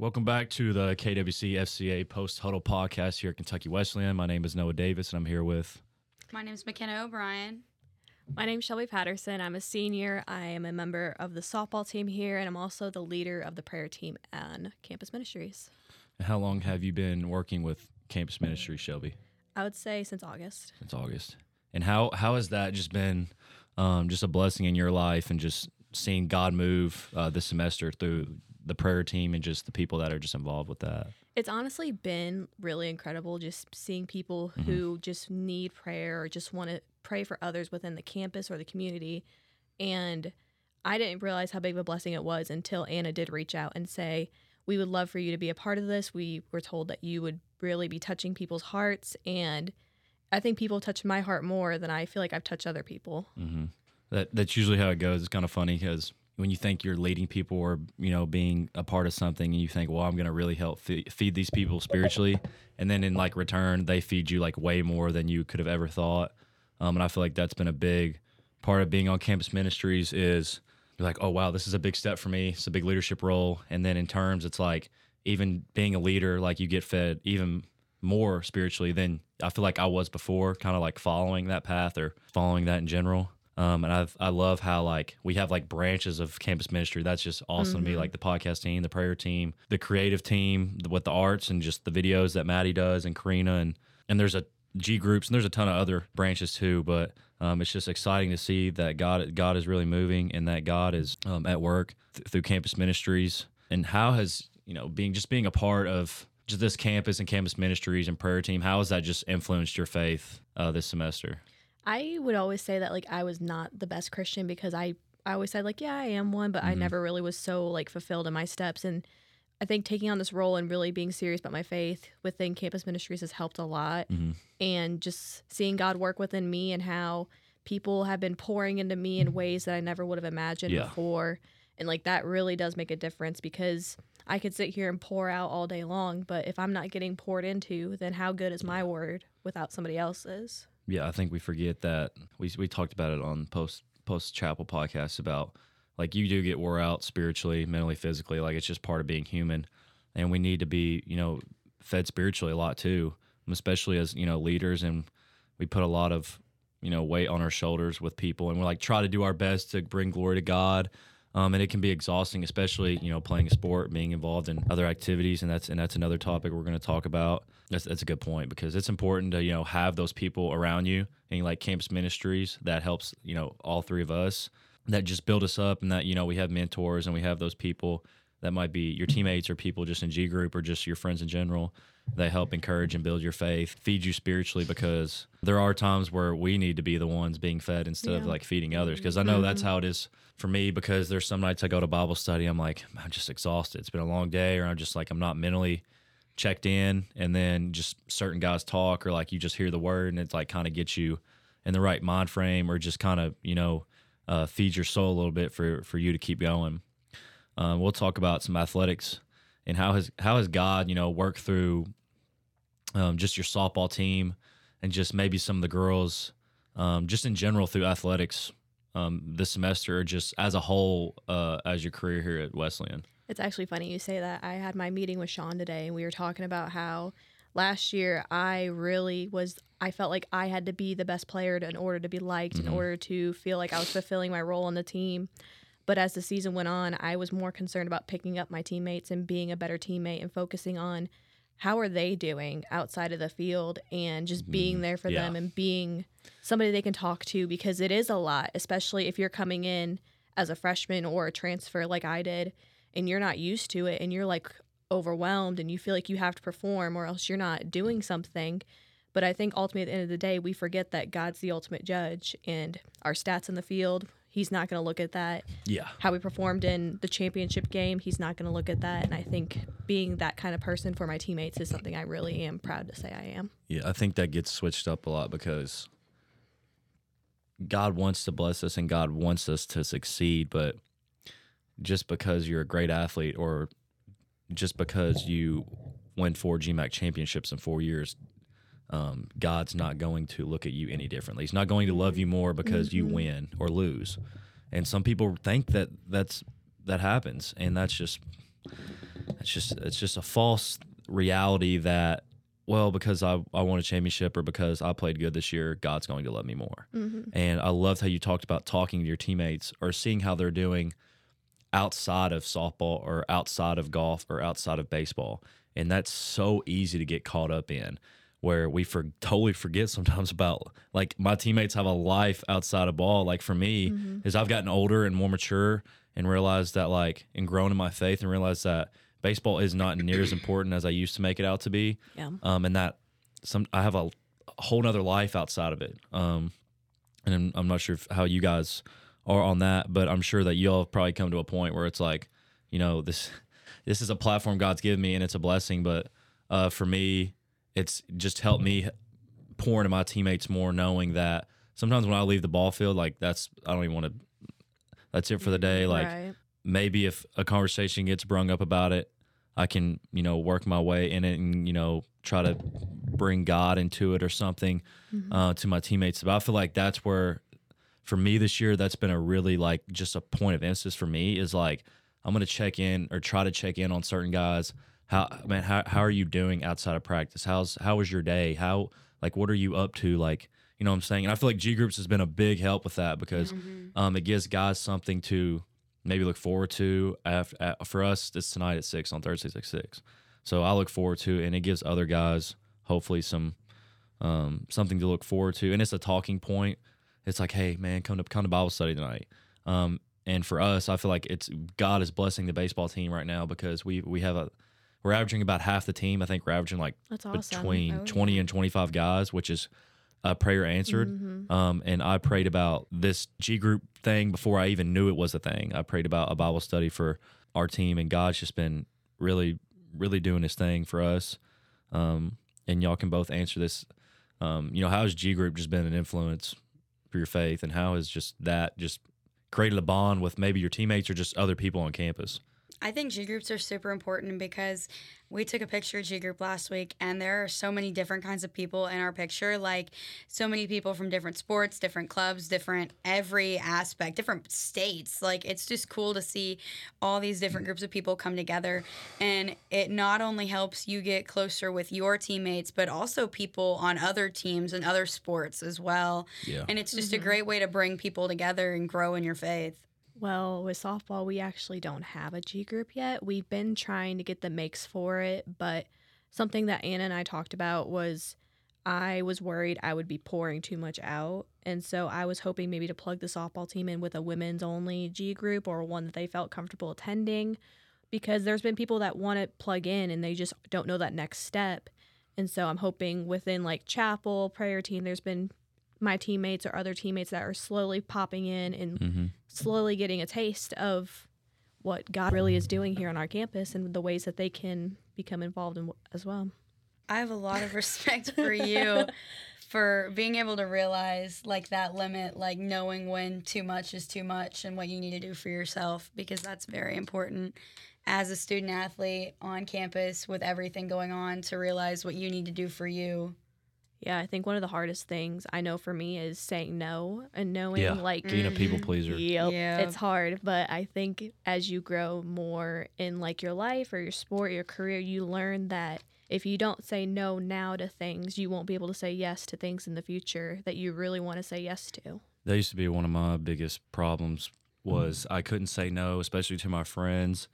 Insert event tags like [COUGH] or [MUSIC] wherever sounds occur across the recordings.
Welcome back to the KWC FCA Post Huddle podcast here at Kentucky Wesleyan. My name is Noah Davis, and I'm here with. My name is McKenna O'Brien. My name is Shelby Patterson. I'm a senior. I am a member of the softball team here, and I'm also the leader of the prayer team and Campus Ministries. How long have you been working with Campus ministry, Shelby? I would say since August. Since August. And how how has that just been, um, just a blessing in your life, and just seeing God move uh, this semester through the prayer team and just the people that are just involved with that? It's honestly been really incredible just seeing people Mhm. who just need prayer or just want to pray for others within the campus or the community. And I didn't realize how big of a blessing it was until Anna did reach out and say, We would love for you to be a part of this. We were told that you would really be touching people's hearts. And I think people touch my heart more than I feel like I've touched other people. hmm That that's usually how it goes. It's kind of funny because when you think you're leading people or you know being a part of something, and you think, well, I'm going to really help fe- feed these people spiritually, and then in like return, they feed you like way more than you could have ever thought. Um, and I feel like that's been a big part of being on campus ministries is you're like, oh wow, this is a big step for me. It's a big leadership role, and then in terms, it's like even being a leader, like you get fed even more spiritually than I feel like I was before, kind of like following that path or following that in general. Um, and I I love how like we have like branches of campus ministry. That's just awesome to me. Mhm. Like the podcast team, the prayer team, the creative team the, with the arts and just the videos that Maddie does and Karina and and there's a G groups and there's a ton of other branches too. But um, it's just exciting to see that God God is really moving and that God is um, at work th- through campus ministries. And how has you know being just being a part of just this campus and campus ministries and prayer team, how has that just influenced your faith uh, this semester? I would always say that like I was not the best Christian because I I always said like yeah I am one but I Mhm. never really was so like fulfilled in my steps and I think taking on this role and really being serious about my faith within campus ministries has helped a lot Mhm. and just seeing God work within me and how people have been pouring into me in ways that I never would have imagined Yeah. before and like that really does make a difference because I could sit here and pour out all day long but if I'm not getting poured into then how good is my word without somebody else's Yeah, I think we forget that we we talked about it on post post chapel podcast about like you do get wore out spiritually, mentally, physically. Like it's just part of being human, and we need to be you know fed spiritually a lot too, especially as you know leaders, and we put a lot of you know weight on our shoulders with people, and we're like try to do our best to bring glory to God. Um, and it can be exhausting, especially you know playing a sport, being involved in other activities, and that's and that's another topic we're going to talk about. That's that's a good point because it's important to you know have those people around you and like campus ministries that helps you know all three of us that just build us up and that you know we have mentors and we have those people that might be your teammates or people just in G group or just your friends in general they help encourage and build your faith, feed you spiritually because there are times where we need to be the ones being fed instead of like feeding others. Because I know that's Mhm. how it is for me because there's some nights I go to Bible study, I'm like, I'm just exhausted. It's been a long day, or I'm just like, I'm not mentally checked in. And then just certain guys talk, or like you just hear the word and it's like kind of gets you in the right mind frame, or just kind of, you know, uh, feeds your soul a little bit for, for you to keep going. Um, we'll talk about some athletics and how has how has God, you know, worked through um, just your softball team and just maybe some of the girls, um, just in general through athletics um, this semester, or just as a whole uh, as your career here at Wesleyan. It's actually funny you say that. I had my meeting with Sean today and we were talking about how last year I really was I felt like I had to be the best player to, in order to be liked, Mhm. in order to feel like I was fulfilling my role on the team. But as the season went on, I was more concerned about picking up my teammates and being a better teammate and focusing on how are they doing outside of the field and just being Mhm. there for Yeah. them and being somebody they can talk to because it is a lot, especially if you're coming in as a freshman or a transfer like I did and you're not used to it and you're like overwhelmed and you feel like you have to perform or else you're not doing something. But I think ultimately at the end of the day, we forget that God's the ultimate judge and our stats in the field, He's not going to look at that. Yeah, How we performed in the championship game, He's not going to look at that. And I think being that kind of person for my teammates is something I really am proud to say I am. yeah. I think that gets switched up a lot because God wants to bless us and God wants us to succeed, but just because you're a great athlete or just because you win four GMAC championships in four years, um, God's not going to look at you any differently. He's not going to love you more because you Mhm. win or lose. And some people think that that's that happens, and that's just it's just it's just a false reality that well because I I won a championship or because I played good this year, God's going to love me more. Mm-hmm. And I loved how you talked about talking to your teammates or seeing how they're doing outside of softball or outside of golf or outside of baseball. And that's so easy to get caught up in where we for totally forget sometimes about like my teammates have a life outside of ball. Like for me, Mhm. as I've gotten older and more mature and realized that like and grown in my faith and realized that baseball is not near as important as I used to make it out to be Yeah. um, and that some I have a, a whole nother life outside of it. Um, and I'm, I'm not sure if, how you guys are on that, but I'm sure that y'all have probably come to a point where it's like, you know, this [LAUGHS] this is a platform God's given me and it's a blessing, but uh, for me, it's just helped me pour into my teammates more, knowing that sometimes when I leave the ball field, like that's I don't even want to. That's it for the day. Like right. maybe if a conversation gets brung up about it, I can, you know, work my way in it and, you know, try to bring God into it or something Mhm. uh, to my teammates. But I feel like that's where, for me this year, that's been a really like just a point of emphasis for me is like, I'm going to check in or try to check in on certain guys. How, man, how, how are you doing outside of practice? How's, how was your day? How, like, what are you up to? Like, you know what I'm saying? And I feel like G Groups has been a big help with that because Mhm. um, it gives guys something to maybe look forward to. After, for us, it's tonight at six on Thursdays at six. So I look forward to, and it gives other guys hopefully some um, something to look forward to, and it's a talking point. It's like, hey man, come to come to Bible study tonight. Um, and for us, I feel like it's God is blessing the baseball team right now because we we have a we're averaging about half the team. I think we're averaging like That's awesome. between Oh, 20 and 25 guys, which is a prayer answered. Mhm. Um, and I prayed about this G group thing before I even knew it was a thing. I prayed about a Bible study for our team, and God's just been really, really doing His thing for us. Um, and y'all can both answer this. Um, you know, how has G group just been an influence for your faith, and how has just that just created a bond with maybe your teammates or just other people on campus? I think G groups are super important because we took a picture of G group last week, and there are so many different kinds of people in our picture. Like so many people from different sports, different clubs, different every aspect, different states. Like it's just cool to see all these different groups of people come together, and it not only helps you get closer with your teammates, but also people on other teams and other sports as well. Yeah. And it's just a Mhm. great way to bring people together and grow in your faith. Well, with softball, we actually don't have a G group yet. We've been trying to get the makes for it, but something that Anna and I talked about was I was worried I would be pouring too much out. And so I was hoping maybe to plug the softball team in with a women's only G group or one that they felt comfortable attending because there's been people that want to plug in and they just don't know that next step. And so I'm hoping within like chapel, prayer team, there's been my teammates or other teammates that are slowly popping in and Mm-hmm. Slowly getting a taste of what God really is doing here on our campus and the ways that they can become involved in as well. I have a lot of respect for [LAUGHS] you for being able to realize like that limit, like knowing when too much is too much and what you need to do for yourself because that's very important as a student athlete on campus with everything going on to realize what you need to do for you. Yeah, I think one of the hardest things I know for me is saying no and knowing Yeah. like Being a people Mhm. pleaser. Yep, Yeah. it's hard, but I think as you grow more in like your life or your sport, your career, you learn that if you don't say no now to things, you won't be able to say yes to things in the future that you really want to say yes to. That used to be one of my biggest problems was I couldn't say no, especially to my friends.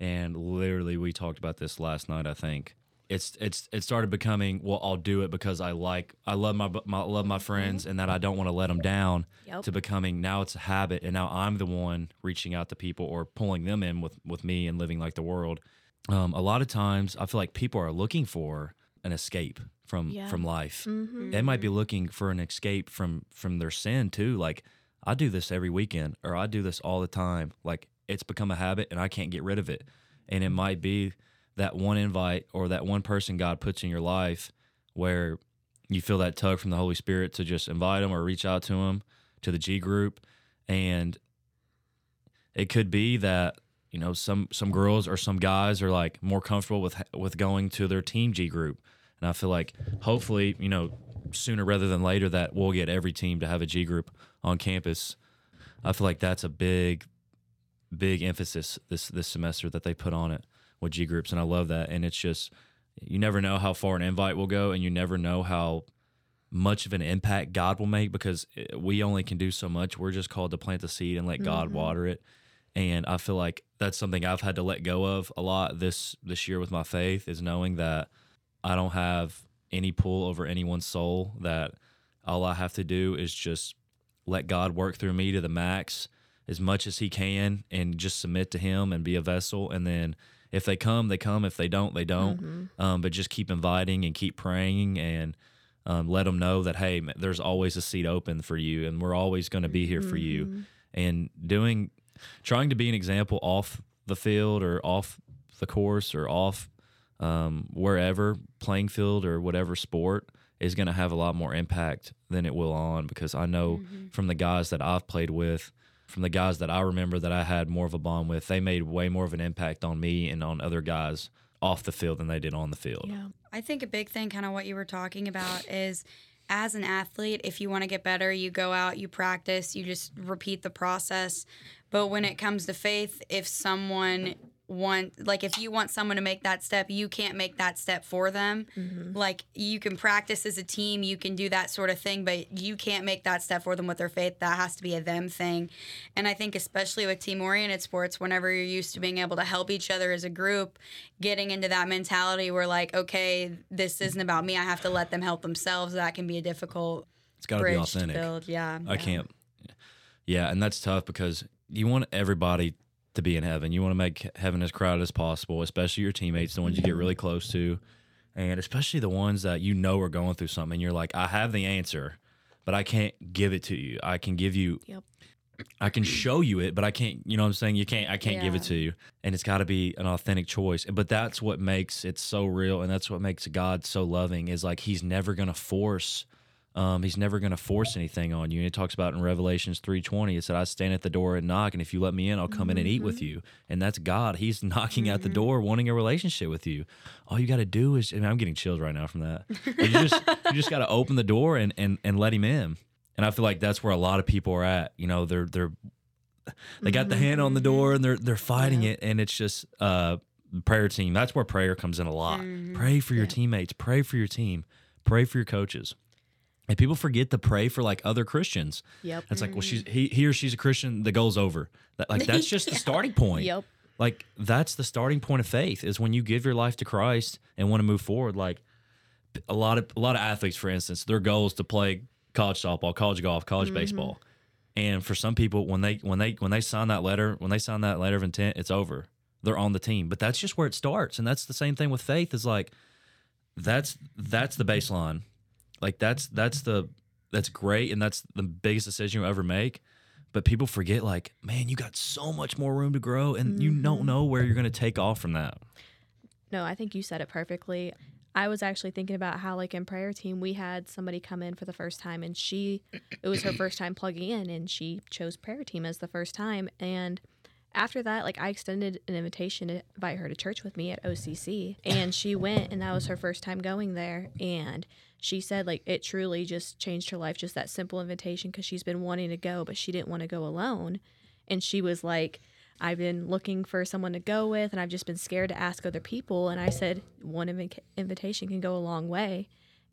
And literally, we talked about this last night. I think it's it's it started becoming well, I'll do it because I like I love my, my love my friends and that I don't want to let them down. Yep. To becoming now it's a habit, and now I'm the one reaching out to people or pulling them in with with me and living like the world. Um, a lot of times, I feel like people are looking for an escape from Yeah. from life Mm-hmm. they might be looking for an escape from from their sin too like i do this every weekend or i do this all the time like it's become a habit and i can't get rid of it and it might be that one invite or that one person god puts in your life where you feel that tug from the holy spirit to just invite them or reach out to them to the g group. And it could be that you know some some girls or some guys are like more comfortable with with going to their team g group. And I feel like hopefully, you know, sooner rather than later that we'll get every team to have a G group on campus. I feel like that's a big, big emphasis this this semester that they put on it with G groups, and I love that. And it's just you never know how far an invite will go, and you never know how much of an impact God will make because eh, we only can do so much. We're just called to plant the seed and let God water it. And I feel like that's something I've had to let go of a lot this this year with my faith is knowing that I don't have any pull over anyone's soul. That all I have to do is just let God work through me to the max as much as He can, and just submit to Him and be a vessel. And then if they come, they come. If they don't, they don't. Um, but just keep inviting and keep praying and um, let them know that hey, there's always a seat open for you, and we're always going to be here for you. And doing, trying to be an example off the field or off the course or off um, wherever playing field or whatever sport is going to have a lot more impact than it will on because I know from the guys that I've played with, from the guys that I remember that I had more of a bond with, they made way more of an impact on me and on other guys off the field than they did on the field. Yeah. I think a big thing, kind of what you were talking about, is as an athlete, if you want to get better, you go out, you practice, you just repeat the process. But when it comes to faith, if someone want like if you want someone to make that step you can't make that step for them. Mm-hmm. Like you can practice as a team you can do that sort of thing but you can't make that step for them with their faith. That has to be a them thing. And i think especially with team oriented sports whenever you're used to being able to help each other as a group getting into that mentality where like okay this isn't about me i have to let them help themselves that can be a difficult It's got to be to authentic. build. Yeah I can't. Yeah, and that's tough because you want everybody to be in heaven. You want to make heaven as crowded as possible, especially your teammates, the ones you get really close to, and especially the ones that you know are going through something. You're like, I have the answer, but I can't give it to you. I can give you. Yep. I can show you it, but I can't. You know what I'm saying? You can't. I can't give it to you, and it's got to be an authentic choice. But that's what makes it so real, and that's what makes God so loving. Is like He's never gonna force. Um, he's never going to force anything on you. And it talks about in Revelations 3.20, it said, I stand at the door and knock, and if you let me in, I'll come in and eat with you. And that's God. He's [LAUGHS] knocking at the door, wanting a relationship with you. All you got to do is, I mean, I'm getting chills right now from that. you just, you just got to [LAUGHS] open the door and, and, and let him in. And I feel like that's where a lot of people are at. You know, they're, they're, they got the hand on the door and they're, they're fighting it. And it's just, uh, prayer team. That's where prayer comes in a lot. Pray for your teammates, pray for your team, pray for your coaches. And people forget to pray for like other Christians. Yep. It's like, well, she's mm-hmm. he, he or she's a Christian. The goal's over. That, like that's just the [LAUGHS] starting point. Yep. Like that's the starting point of faith is when you give your life to Christ and want to move forward. Like a lot of a lot of athletes, for instance, their goal is to play college softball, college golf, college mm-hmm. baseball. And for some people, when they when they when they sign that letter, when they sign that letter of intent, it's over. They're on the team. But that's just where it starts. And that's the same thing with faith. Is like that's that's the baseline. Like that's that's the that's great and that's the biggest decision you'll ever make. But people forget, like, man, you got so much more room to grow, and you don't mm-hmm. know where you're going to take off from that. No, I think you said it perfectly. I was actually thinking about how, like, in prayer team, we had somebody come in for the first time, and she, it was her [COUGHS] first time plugging in, and she chose prayer team as the first time. And after that, like, I extended an invitation to invite her to church with me at OCC, and she went, and that was her first time going there. And she said, like, it truly just changed her life, just that simple invitation, because she's been wanting to go, but she didn't want to go alone. And she was like, I've been looking for someone to go with, and I've just been scared to ask other people. And I said, one invi- invitation can go a long way.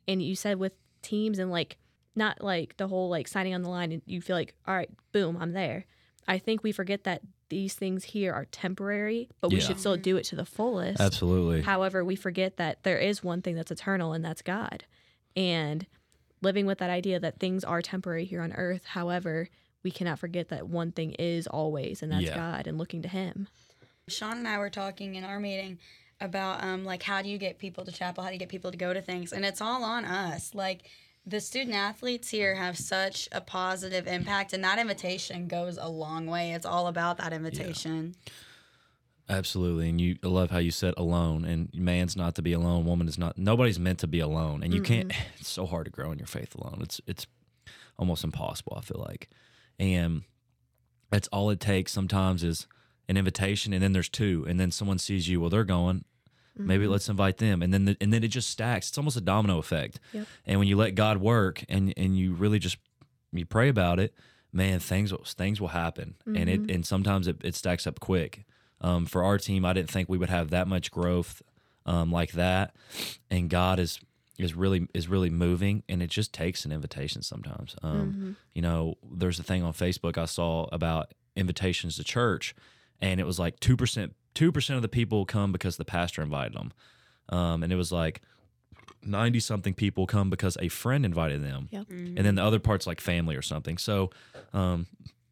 And you said with teams and like, not like the whole like signing on the line, and you feel like, all right, boom, I'm there. I think we forget that these things here are temporary, but we Yeah. should still do it to the fullest. Absolutely. However, we forget that there is one thing that's eternal, and that's God. And living with that idea that things are temporary here on earth. However, we cannot forget that one thing is always, and that's Yeah. God and looking to Him. Sean and I were talking in our meeting about um like how do you get people to chapel? How do you get people to go to things? And it's all on us. Like the student athletes here have such a positive impact and that invitation goes a long way. It's all about that invitation. Absolutely. And you I love how you said alone and man's not to be alone, woman is not nobody's meant to be alone. And you can't [LAUGHS] it's so hard to grow in your faith alone. It's it's almost impossible, I feel like. And that's all it takes sometimes is an invitation and then there's two and then someone sees you, well they're going, maybe mm-hmm. let's invite them and then the, and then it just stacks. It's almost a domino effect. Yep. And when you let God work and and you really just you pray about it, man, things will things will happen, and it mm-hmm. and sometimes it, it stacks up quick. Um, for our team, I didn't think we would have that much growth um, like that, and God is is really is really moving, and it just takes an invitation sometimes. Um, You know, there's a thing on Facebook I saw about invitations to church, and it was like two percent two percent of the people come because the pastor invited them, um, and it was like ninety something people come because a friend invited them, Yep. and then the other parts like family or something. So, um,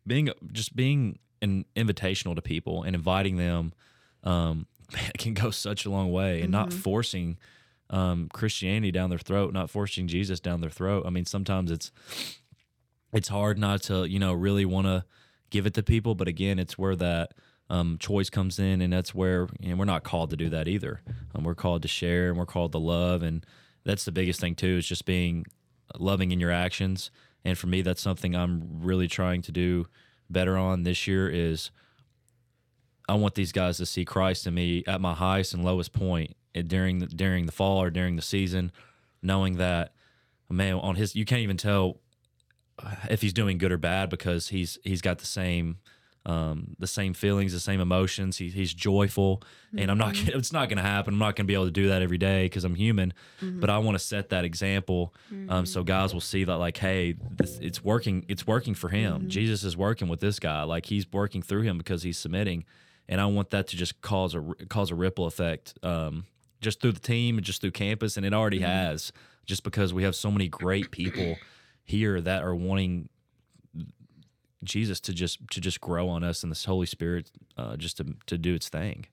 being just being an invitational to people and inviting them, um, [LAUGHS] man, can go such a long way, and not forcing um, Christianity down their throat, not forcing Jesus down their throat. I mean, sometimes it's it's hard not to you know really want to give it to people, but again, it's where that um, choice comes in, and that's where you know, we're not called to do that either. Um, we're called to share, and we're called to love, and that's the biggest thing too. Is just being loving in your actions, and for me, that's something I'm really trying to do better on this year. Is I want these guys to see Christ in me at my highest and lowest point during the, during the fall or during the season, knowing that man on his you can't even tell if he's doing good or bad because he's he's got the same um, the same feelings, the same emotions. He, he's joyful, and I'm not. [LAUGHS] It's not going to happen. I'm not going to be able to do that every day because I'm human. But I want to set that example, um, so guys will see that like, hey, this, it's working. It's working for him. Jesus is working with this guy. Like he's working through him because he's submitting, and I want that to just cause a cause a ripple effect, um, just through the team and just through campus, and it already has. Just because we have so many great people here that are wanting Jesus to just to just grow on us and this Holy Spirit uh, just to to do its thing.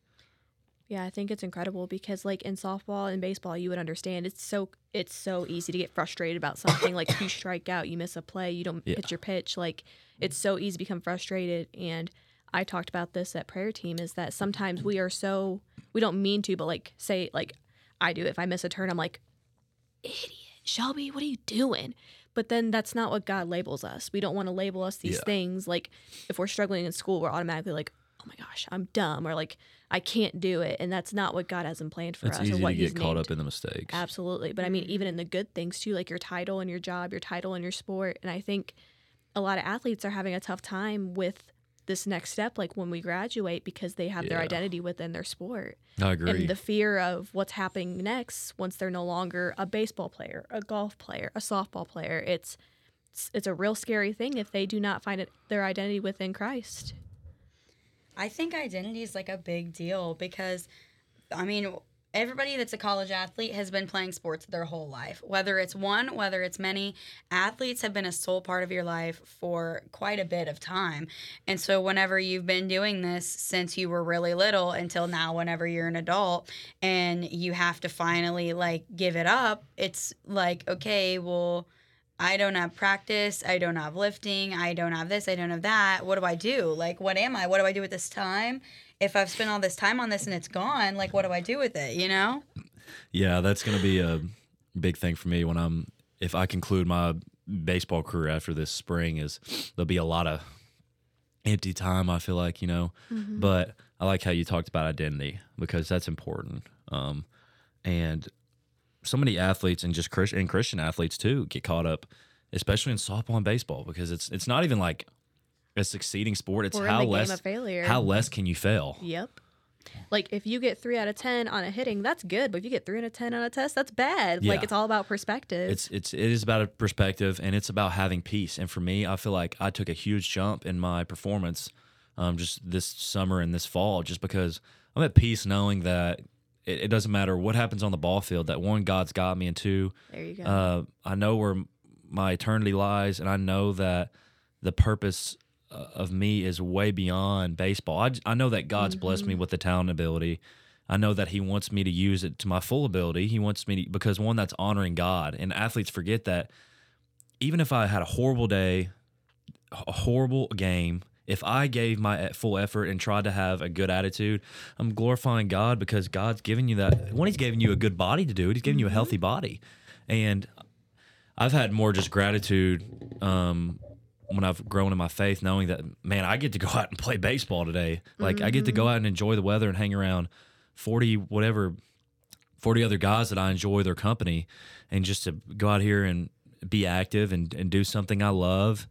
Yeah, I think it's incredible because like in softball and baseball, you would understand it's so it's so easy to get frustrated about something. like you [COUGHS] strike out, you miss a play, you don't Yeah. pitch your pitch. Like it's so easy to become frustrated. And I talked about this at prayer team is that sometimes we are so we don't mean to, but like say like I do. If I miss a turn, I'm like, idiot, Shelby, what are you doing? But then that's not what God labels us. We don't want to label us these Yeah. things. Like if we're struggling in school, we're automatically like, oh my gosh, I'm dumb, or like I can't do it, and that's not what God has in planned for It's us. easy or what to get caught named. up in the mistakes. Absolutely. But I mean, even in the good things too, like your title and your job, your title and your sport. And I think a lot of athletes are having a tough time with this next step, like when we graduate, because they have their identity within their sport. I agree. And the fear of what's happening next once they're no longer a baseball player, a golf player, a softball player. It's it's, it's a real scary thing if they do not find it, their identity within Christ. I think identity is like a big deal because, I mean, everybody that's a college athlete has been playing sports their whole life. Whether it's one, whether it's many, athletes have been a sole part of your life for quite a bit of time. And so, whenever you've been doing this since you were really little until now, whenever you're an adult and you have to finally like give it up, it's like, okay, well, I don't have practice. I don't have lifting. I don't have this. I don't have that. What do I do? Like, what am I? What do I do with this time? If I've spent all this time on this and it's gone, like, what do I do with it? You know? yeah, that's going to be a big thing for me when I'm if I conclude my baseball career after this spring is there'll be a lot of empty time I feel like, you know. But I like how you talked about identity because that's important. Um and so many athletes and just Christian and Christian athletes too get caught up, especially in softball and baseball, because it's it's not even like a succeeding sport. It's We're how less game of failure. how less can you fail? Yep. Like if you get three out of ten on a hitting, that's good. But if you get three out of ten on a test, that's bad. Like it's all about perspective. It's it's it is about a perspective and it's about having peace. And for me, I feel like I took a huge jump in my performance um, just this summer and this fall, just because I'm at peace knowing that it, it doesn't matter what happens on the ball field. That one, God's got me, and two, there you go. uh, I know where my eternity lies, and I know that the purpose Uh, of me is way beyond baseball. I, I know that God's blessed me mm-hmm. with the talent ability. I know that He wants me to use it to my full ability. He wants me to, because one, that's honoring God. And athletes forget that even if I had a horrible day, a horrible game, if I gave my full effort and tried to have a good attitude, I'm glorifying God because God's giving you that. When He's giving you a good body to do it. He's given you a mm-hmm. healthy body, and I've had more just gratitude um, when I've grown in my faith, knowing that man, I get to go [LAUGHS] out and play baseball today. Like I get to go mm-hmm. out and enjoy the weather and hang around forty whatever, forty other guys that I enjoy their company, and just to go out here and be active and, and do something I love,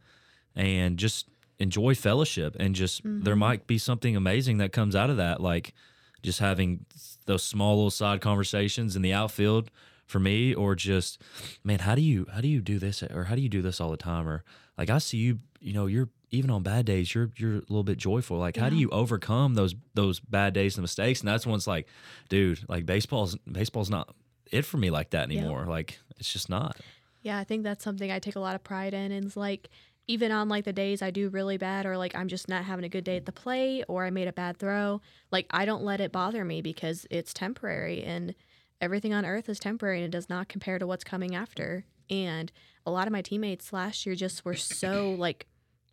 and just enjoy fellowship and just there mm-hmm. might be something amazing that comes out of that. Like just having those small little side conversations in the outfield for me or just man how do you how do you do this or how do you do this all the time? or like I see you you know you're even on bad days you're you're a little bit joyful. Like how do you overcome those those bad days and mistakes? And that's when it's like dude like baseball's baseball's not it for me like that anymore. Like it's just not. Yeah, I think that's something I take a lot of pride in. And it's like, even on like the days I do really bad, or like I'm just not having a good day at the plate, or I made a bad throw, like I don't let it bother me because it's temporary and everything on earth is temporary and it does not compare to what's coming after. And a lot of my teammates last year just were so [CLEARS THROAT] like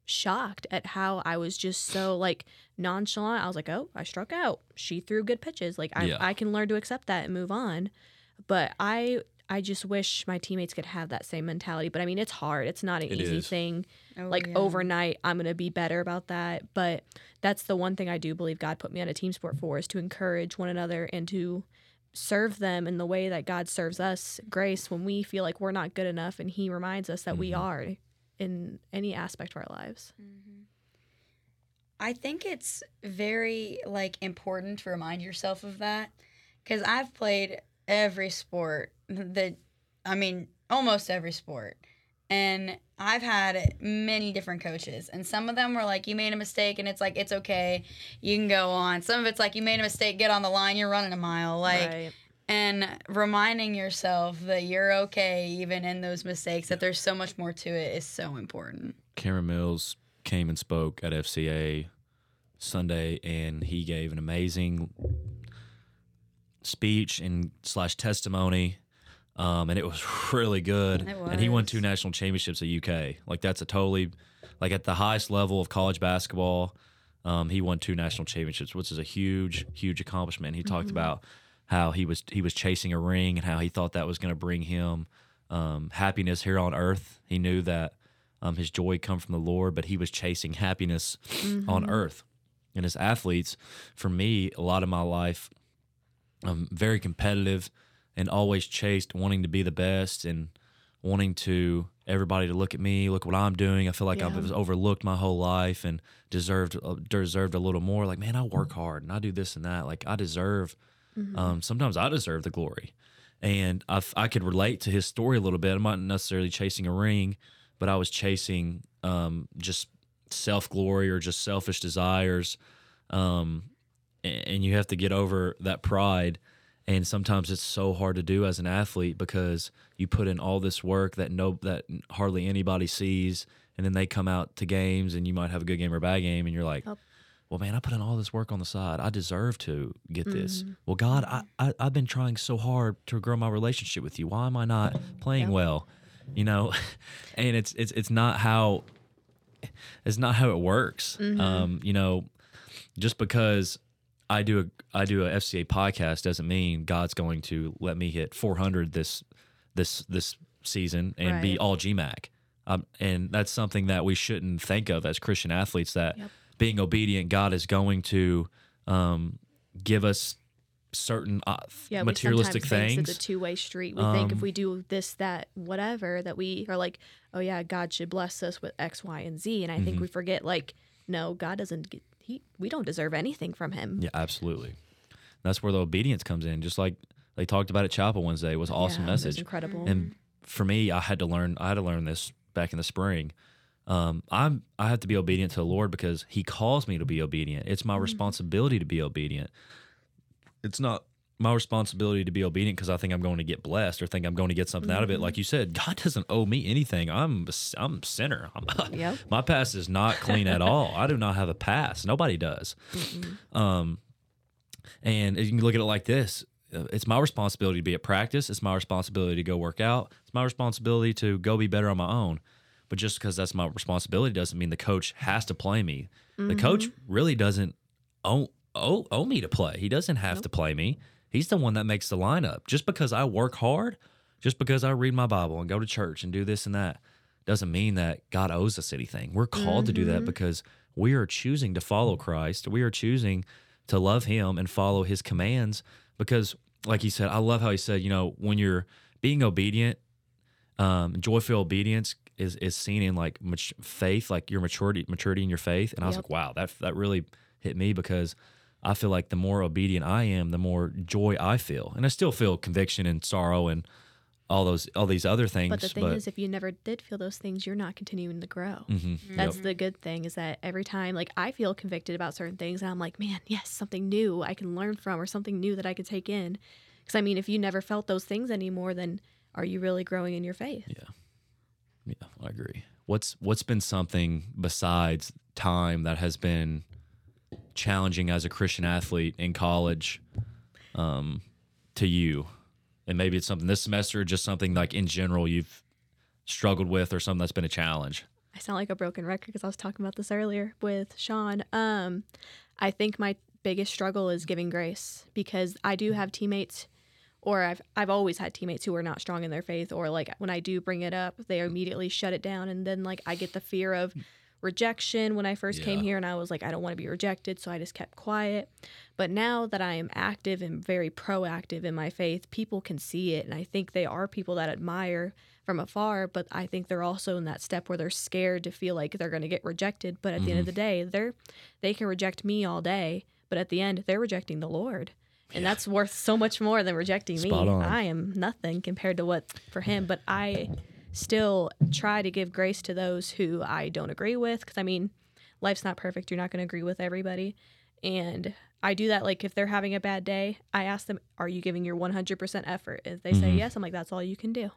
shocked at how I was just so like nonchalant. I was like, oh, I struck out. She threw good pitches. Like I, Yeah. I can learn to accept that and move on. But I I just wish my teammates could have that same mentality. But I mean, it's hard. It's not an It easy is. thing. Oh, like yeah. overnight, I'm gonna be better about that. But that's the one thing I do believe God put me on a team sport for is to encourage one another and to serve them in the way that God serves us grace when we feel like we're not good enough and he reminds us that we Mhm. are in any aspect of our lives. I think it's very like important to remind yourself of that because I've played every sport that I mean almost every sport and I've had many different coaches and some of them were like you made a mistake and it's like it's okay. You can go on. Some of it's like you made a mistake. Get on the line. You're running a mile. Like right. and reminding yourself that you're okay even in those mistakes that there's so much more to it is so important. Cameron Mills came and spoke at FCA Sunday, and he gave an amazing speech and slash testimony, um, and it was [LAUGHS] really good. It And he won two national championships at UK. Like that's a totally like at the highest level of college basketball. Um, he won two national championships, which is a huge, huge accomplishment. He talked about how he was he was chasing a ring and how he thought that was going to bring him um, happiness here on earth. He knew that um, his joy come from the Lord, but he was chasing happiness on earth. And as athletes, for me, a lot of my life, I'm very competitive and always chased wanting to be the best and wanting to everybody to look at me, look what I'm doing. I feel like Yeah. was overlooked my whole life and deserved uh, deserved a little more. Like, man, I work hard and I do this and that. Like, I deserve. Um, sometimes I deserve the glory, and I I could relate to his story a little bit. I'm not necessarily chasing a ring, but I was chasing um, just self glory or just selfish desires. Um, a- and you have to get over that pride and sometimes it's so hard to do as an athlete because you put in all this work that no that hardly anybody sees and then they come out to games and you might have a good game or a bad game and you're like Yep. well man i put in all this work on the side i deserve to get this Mm-hmm. well god I, I i've been trying so hard to grow my relationship with you why am i not playing Yep. well you know [LAUGHS] and it's it's it's not how it's not how it works Mm-hmm. um you know just because I do a I do a FCA podcast doesn't mean God's going to let me hit 400 this this this season and be all GMAC. Um, and that's something that we shouldn't think of as Christian athletes. That Yep. being obedient, God is going to um, give us certain uh, Yeah, materialistic we things. it's a two way street. We think if Um, we do this, that, whatever, that we are like, oh yeah, God should bless us with X, Y, and Z. And I think Mhm. we forget, like, no, God doesn't. Get, he we don't deserve anything from Him. Yeah, absolutely. That's where the obedience comes in. Just like they talked about at Chapel Wednesday, it was an awesome Yeah, it was message. incredible. And for me, I had to learn. I had to learn this back in the spring. Um, I'm I have to be obedient to the Lord because He calls me to be obedient. It's my responsibility to be obedient. It's not my responsibility to be obedient because I think I'm going to get blessed or think I'm going to get something out of it. Like you said, God doesn't owe me anything. I'm a- I'm a sinner. [LAUGHS] I'm, Yep. my past is not clean at all. I do not have a past. Nobody does. Um, and you can look at it like this: Uh, it's my responsibility to be at practice. It's my responsibility to go work out. It's my responsibility to go be better on my own. But just because that's my responsibility doesn't mean the coach has to play me. The coach really doesn't owe, owe, owe me to play. He doesn't have to play me. He's the one that makes the lineup. Just because I work hard, just because I read my Bible and go to church and do this and that, doesn't mean that God owes us anything. We're called to do that because we are choosing to follow Christ. We are choosing to love Him and follow His commands. Because, like He said, I love how He said, you know, when you're being obedient, um, joyful obedience is is seen in like mat- faith, like your maturity maturity in your faith. And I was Yep. like, wow, that that really hit me because I feel like the more obedient I am, the more joy I feel, and I still feel conviction and sorrow and all those all these other things. But the thing is, if you never did feel those things, you're not continuing to grow. Mhm. That's the good thing is that every time, like, I feel convicted about certain things, and I'm like, man, yes, something new I can learn from, or something new that I could take in. Because I mean, if you never felt those things anymore, then are you really growing in your faith? Yeah, yeah, I agree. What's what's been something besides time that has been challenging as a Christian athlete in college um, to you? And maybe it's something this semester, just something like in general you've struggled with, or something that's been a challenge. I sound like a broken record because I was talking about this earlier with Sean. Um, I think my biggest struggle is giving grace because I do have teammates, or I've I've always had teammates who are not strong in their faith, or like when I do bring it up, they immediately shut it down, and then like I get the fear of rejection when I first came here, and I was like, I don't want to be rejected, so I just kept quiet. But now that I am active and very proactive in my faith, people can see it, and I think they are people that admire from afar, but I think they're also in that step where they're scared to feel like they're going to get rejected. But at the end of the mm-hmm. day, they're they can reject me all day, but at the end they're rejecting the Lord. And that's worth so much more than rejecting Spot me. on. I am nothing compared to what for him, but I still try to give grace to those who I don't agree with because I mean, life's not perfect. You're not going to agree with everybody. And I do that like if they're having a bad day, I ask them, "Are you giving your 100% effort?" If they say Mhm. yes, I'm like, "That's all you can do."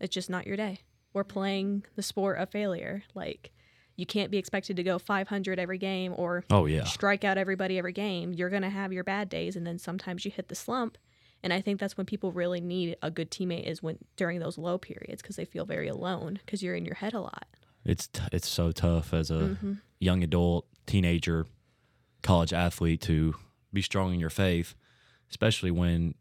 It's just not your day. We're playing the sport of failure. Like, you can't be expected to go 500 every game or Oh yeah, strike out everybody every game. You're going to have your bad days, and then sometimes you hit the slump. And I think that's when people really need a good teammate is when during those low periods because they feel very alone because you're in your head a lot. it's t- it's so tough as a Mm-hmm. young adult, teenager, college athlete to be strong in your faith, especially when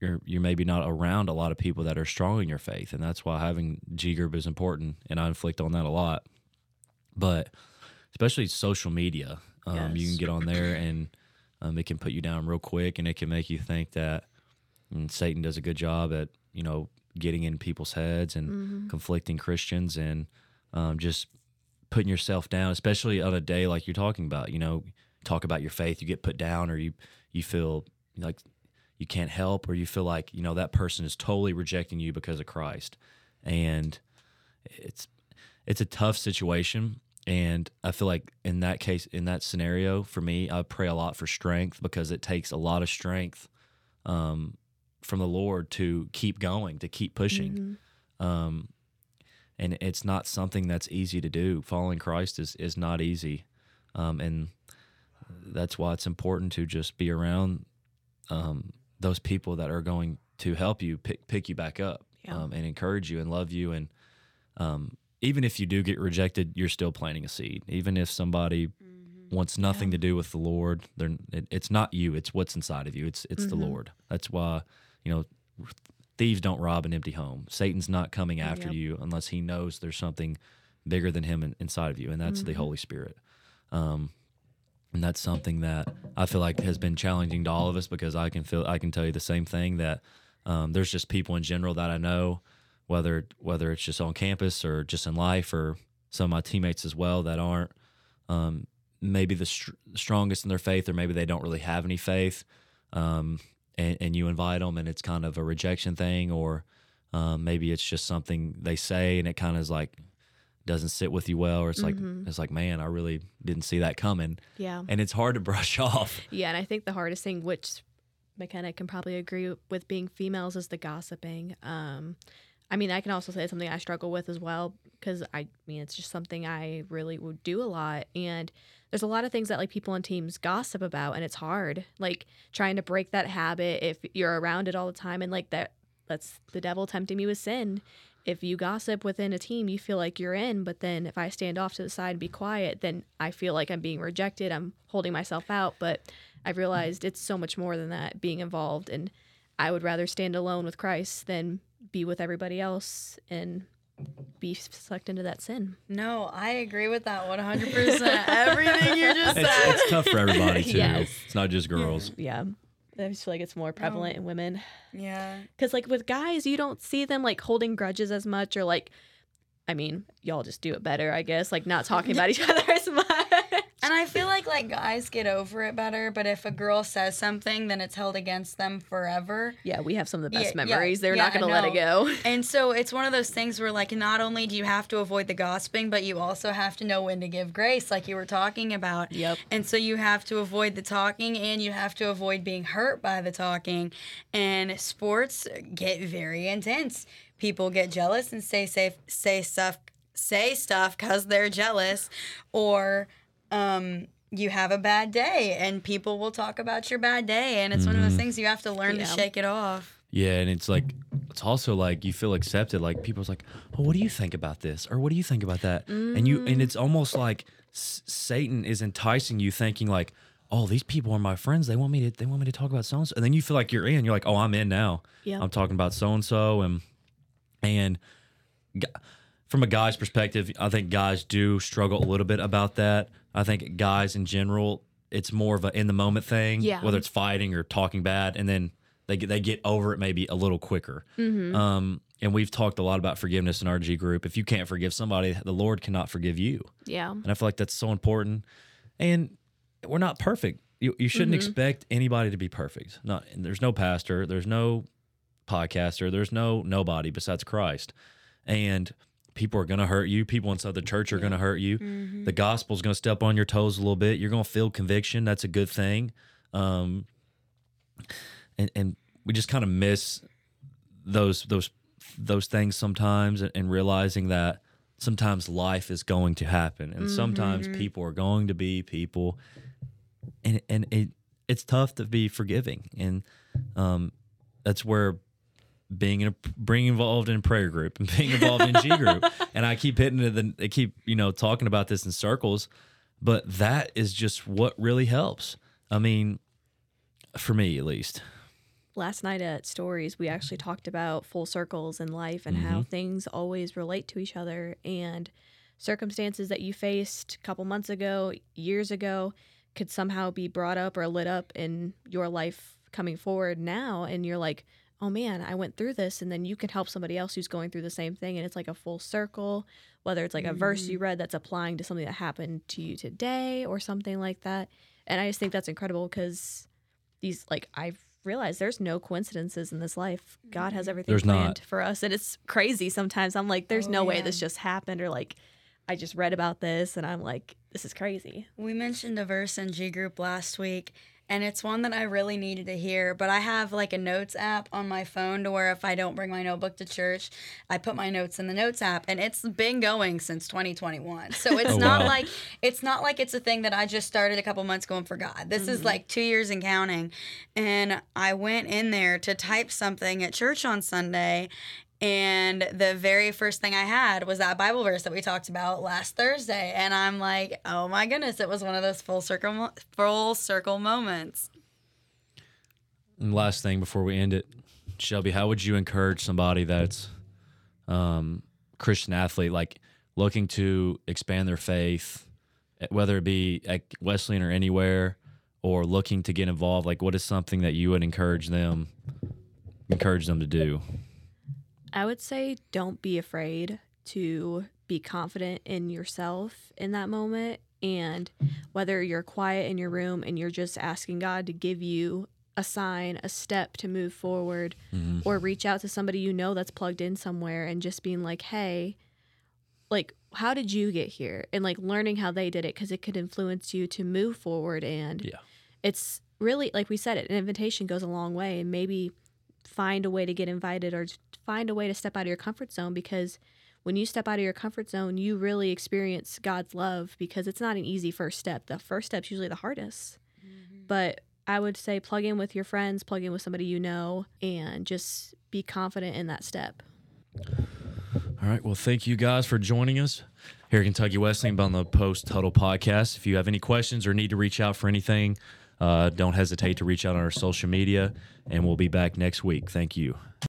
you're you're maybe not around a lot of people that are strong in your faith, and that's why having G group is important. And I inflict on that a lot, but especially social media, um, you can get on there and um, it can put you down real quick, and it can make you think that and Satan does a good job at you know getting in people's heads and Mm-hmm. conflicting Christians and um, just putting yourself down, especially on a day like you're talking about. You know, talk about your faith, you get put down, or you you feel like you can't help, or you feel like you know that person is totally rejecting you because of Christ, and it's it's a tough situation. And I feel like in that case, in that scenario, for me, I pray a lot for strength because it takes a lot of strength um, from the Lord to keep going, to keep pushing. Mhm. Um, and it's not something that's easy to do. Following Christ is, is not easy. Um, and that's why it's important to just be around um, those people that are going to help you pick, pick you back up Yeah. um, and encourage you and love you. And um, even if you do get rejected, you're still planting a seed. Even if somebody wants nothing to do with the Lord, they're, it, it's not you. It's what's inside of you. It's it's the Mhm. Lord. That's why you know thieves don't rob an empty home. Satan's not coming after Yep. you unless he knows there's something bigger than him in, inside of you, and that's the Mhm. Holy Spirit. Um, and that's something that I feel like has been challenging to all of us because I can feel I can tell you the same thing that um, there's just people in general that I know, whether whether it's just on campus or just in life or some of my teammates as well that aren't um, maybe the str- strongest in their faith or maybe they don't really have any faith. Um, and, and you invite them and it's kind of a rejection thing or um, maybe it's just something they say and it kind of is like doesn't sit with you well or it's like Mhm. it's like man i really didn't see that coming Yeah. and it's hard to brush [LAUGHS] off Yeah, and I think the hardest thing, which McKenna can probably agree with being females, is the gossiping. Um, I mean, I can also say it's something I struggle with as well because I mean it's just something I really would do a lot, and there's a lot of things that like people on teams gossip about, and it's hard. Like trying to break that habit if you're around it all the time, and like that that's the devil tempting me with sin. If you gossip within a team, you feel like you're in, but then if I stand off to the side and be quiet, then I feel like I'm being rejected. I'm holding myself out, but I've realized it's so much more than that being involved and I would rather stand alone with Christ than be with everybody else and be sucked into that sin. No, I agree with that 100%. [LAUGHS] Everything you just it's, said. it's tough for everybody too Yes. it's not just girls mm-hmm. Yeah. I just feel like it's more prevalent in women. Yeah. Because, like, with guys, you don't see them like holding grudges as much or like I mean, y'all just do it better, I guess. Like not talking [LAUGHS] about each other as much. And I feel like like guys get over it better, but if a girl says something, then it's held against them forever. Yeah, we have some of the best Yeah, yeah, memories. They're yeah, not gonna let it go. [LAUGHS] And so it's one of those things where like not only do you have to avoid the gossiping, but you also have to know when to give grace, like you were talking about. Yep. And so you have to avoid the talking and you have to avoid being hurt by the talking. And sports get very intense. People get jealous and say safe say stuff say stuff because they're jealous or um you have a bad day and people will talk about your bad day and it's one of those things you have to learn Yeah. to shake it off. Yeah, and it's like it's also like you feel accepted. Like people's like, "Oh, what do you think about this?" or "What do you think about that?" And you and it's almost like S- Satan is enticing you, thinking like, "Oh, these people are my friends. They want me to. They want me to talk about so and so." And then you feel like you're in. You're like, "Oh, I'm in now. Yeah. I'm talking about so and so." And and from a guy's perspective, I think guys do struggle a little bit about that. I think guys in general, it's more of a in the moment thing. Yeah. Whether it's fighting or talking bad, and then they get they get over it maybe a little quicker. Um, and we've talked a lot about forgiveness in our G group. If you can't forgive somebody, the Lord cannot forgive you. Yeah. And I feel like that's so important. And we're not perfect. You, you shouldn't expect anybody to be perfect. Not and there's no pastor, there's no podcaster, there's no nobody besides Christ. And people are going to hurt you. People inside the church are going to hurt you. The gospel's going to step on your toes a little bit. You're going to feel conviction. That's a good thing. Um, and and we just kind of miss those those those things sometimes and, and realizing that sometimes life is going to happen and sometimes people are going to be people and and it it's tough to be forgiving and um that's where being in a, being involved in prayer group and being involved in G group. [LAUGHS] And I keep hitting it the I keep you know talking about this in circles but that is just what really helps. I mean for me at least. Last night at stories we actually talked about full circles in life and how mm-hmm. things always relate to each other and circumstances that you faced a couple months ago years ago could somehow be brought up or lit up in your life coming forward now. And you're like oh man i went through this and then you can help somebody else who's going through the same thing and it's like a full circle whether it's like a verse you mm. read that's applying to something that happened to you today or something like that and i just think that's incredible because these like I've realized there's no coincidences in this life. God has mm-hmm. everything There's planned not. for us, and it's crazy. Sometimes I'm like, there's Oh, no way this just happened, or like I just read about this, and I'm like, this is crazy. We mentioned a verse in G group last week, and it's one that I really needed to hear. But I have like a notes app on my phone to where if I don't bring my notebook to church, I put my notes in the notes app, and it's been going since 2021. So it's [LAUGHS] Oh, not wow. like it's not like it's a thing that I just started a couple months ago and forgot. This is mm-hmm. like two years and counting. And I went in there to type something at church on Sunday. And the very first thing I had was that Bible verse that we talked about last Thursday, and I'm like, "Oh my goodness!" It was one of those full circle, full circle moments. And last thing before we end it, Shelby, how would you encourage somebody that's um, Christian athlete, like looking to expand their faith, eh, whether it be at Wesleyan or anywhere, or looking to get involved? Like, what is something that you would encourage them, encourage them to do? I would say don't be afraid to be confident in yourself in that moment. And whether you're quiet in your room and you're just asking God to give you a sign, a step to move forward, mm-hmm. or reach out to somebody you know that's plugged in somewhere and just being like, hey, like, how did you get here? And like learning how they did it because it could influence you to move forward. And Yeah. it's really, like we said, it, an invitation goes a long way. And maybe find a way to get invited or find a way to step out of your comfort zone because when you step out of your comfort zone, you really experience God's love because it's not an easy first step. The first step's usually the hardest. Mm-hmm. But I would say plug in with your friends, plug in with somebody you know, and just be confident in that step. All right. Well, thank you guys for joining us here at Kentucky Wesleyan on the Post Huddle Podcast. If you have any questions or need to reach out for anything, uh, don't hesitate to reach out on our social media, and we'll be back next week. Thank you.